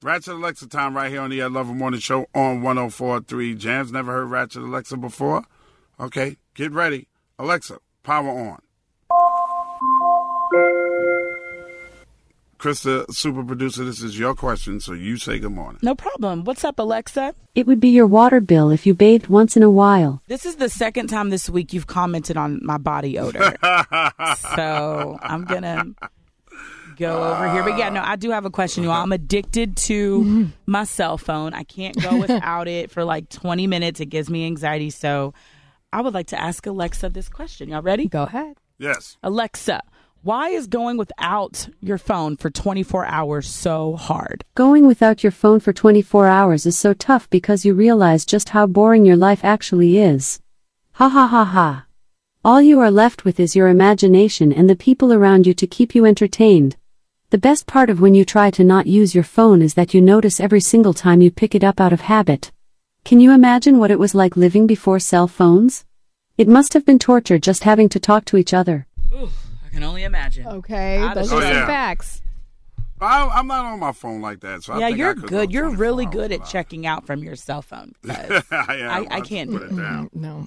Ratchet Alexa time right here on the Ed Lover Morning Show on 1043 Jams. Never heard Ratchet Alexa before? Okay, get ready. Alexa, power on. Krista, super producer, this is your question, so you say good morning. No problem. What's up, Alexa? It would be your water bill if you bathed once in a while. This is the second time this week you've commented on my body odor. so I'm going to go over here. But yeah, no, I do have a question. You all. I'm addicted to mm-hmm. my cell phone. I can't go without it for like 20 minutes. It gives me anxiety. So I would like to ask Alexa this question. Y'all ready? Go ahead. Yes. Alexa, why is going without your phone for 24 hours so hard? Going without your phone for 24 hours is so tough because you realize just how boring your life actually is. Ha ha ha ha. All you are left with is your imagination and the people around you to keep you entertained. The best part of when you try to not use your phone is that you notice every single time you pick it up out of habit. Can you imagine what it was like living before cell phones? It must have been torture just having to talk to each other. Oof, I can only imagine. Okay, I'd those have- are Oh, some yeah. facts. I, I'm not on my phone like that, so I yeah, think you're could good. You're really good at checking out from your cell phone. 'cause I, I, I can't put it it. down. No.